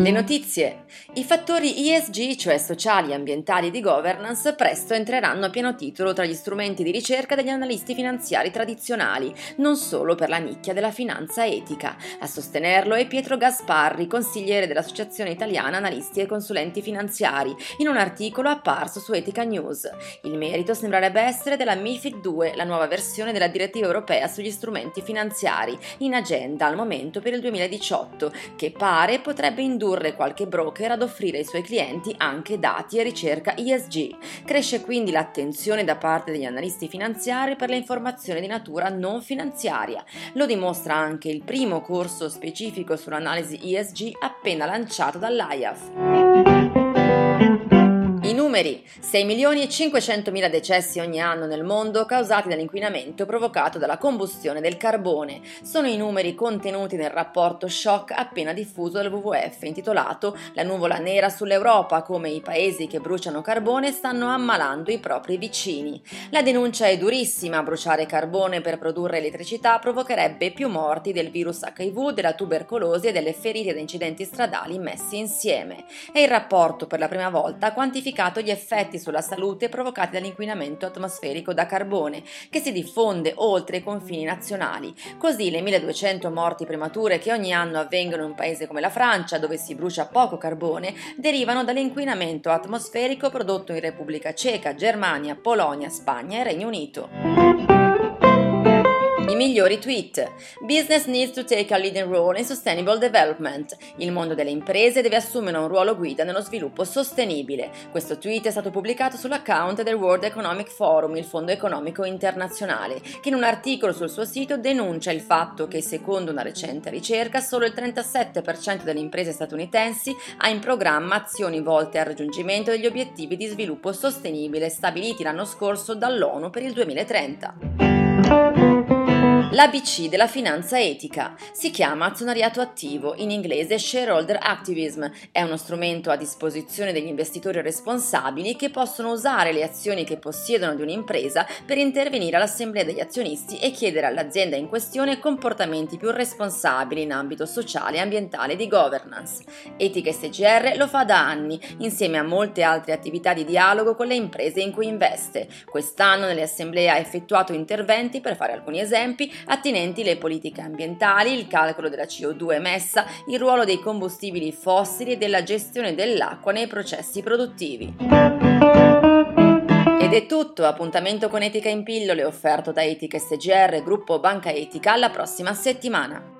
Le notizie. I fattori ESG, cioè sociali, ambientali e di governance, presto entreranno a pieno titolo tra gli strumenti di ricerca degli analisti finanziari tradizionali, non solo per la nicchia della finanza etica. A sostenerlo è Pietro Gasparri, consigliere dell'Associazione Italiana Analisti e Consulenti Finanziari, in un articolo apparso su Etica News. Il merito sembrerebbe essere della MIFID 2, la nuova versione della direttiva europea sugli strumenti finanziari, in agenda al momento per il 2018, che pare potrebbe indurre indurre qualche broker ad offrire ai suoi clienti anche dati e ricerca ESG. Cresce quindi l'attenzione da parte degli analisti finanziari per le informazioni di natura non finanziaria. Lo dimostra anche il primo corso specifico sull'analisi ESG appena lanciato dall'IAF numeri: 6 milioni e 500 mila decessi ogni anno nel mondo causati dall'inquinamento provocato dalla combustione del carbone. Sono i numeri contenuti nel rapporto shock appena diffuso dal WWF intitolato La nuvola nera sull'Europa, come i paesi che bruciano carbone stanno ammalando i propri vicini. La denuncia è durissima, bruciare carbone per produrre elettricità provocherebbe più morti del virus HIV, della tubercolosi e delle ferite da incidenti stradali messi insieme. E il rapporto per la prima volta ha quantificato gli gli effetti sulla salute provocati dall'inquinamento atmosferico da carbone, che si diffonde oltre i confini nazionali. Così le 1200 morti premature che ogni anno avvengono in un paese come la Francia, dove si brucia poco carbone, derivano dall'inquinamento atmosferico prodotto in Repubblica Ceca, Germania, Polonia, Spagna e Regno Unito. I migliori tweet. Business needs to take a leading role in sustainable development. Il mondo delle imprese deve assumere un ruolo guida nello sviluppo sostenibile. Questo tweet è stato pubblicato sull'account del World Economic Forum, il Fondo economico internazionale, che in un articolo sul suo sito denuncia il fatto che, secondo una recente ricerca, solo il 37% delle imprese statunitensi ha in programma azioni volte al raggiungimento degli obiettivi di sviluppo sostenibile stabiliti l'anno scorso dall'ONU per il 2030. L'ABC della finanza etica si chiama azionariato attivo, in inglese shareholder activism. È uno strumento a disposizione degli investitori responsabili che possono usare le azioni che possiedono di un'impresa per intervenire all'assemblea degli azionisti e chiedere all'azienda in questione comportamenti più responsabili in ambito sociale, ambientale e di governance. Etica SGR lo fa da anni, insieme a molte altre attività di dialogo con le imprese in cui investe. Quest'anno nelle assemblee ha effettuato interventi, per fare alcuni esempi, attinenti le politiche ambientali, il calcolo della CO2 emessa, il ruolo dei combustibili fossili e della gestione dell'acqua nei processi produttivi. Ed è tutto, appuntamento con Etica in pillole offerto da Etica SGR, gruppo Banca Etica, alla prossima settimana.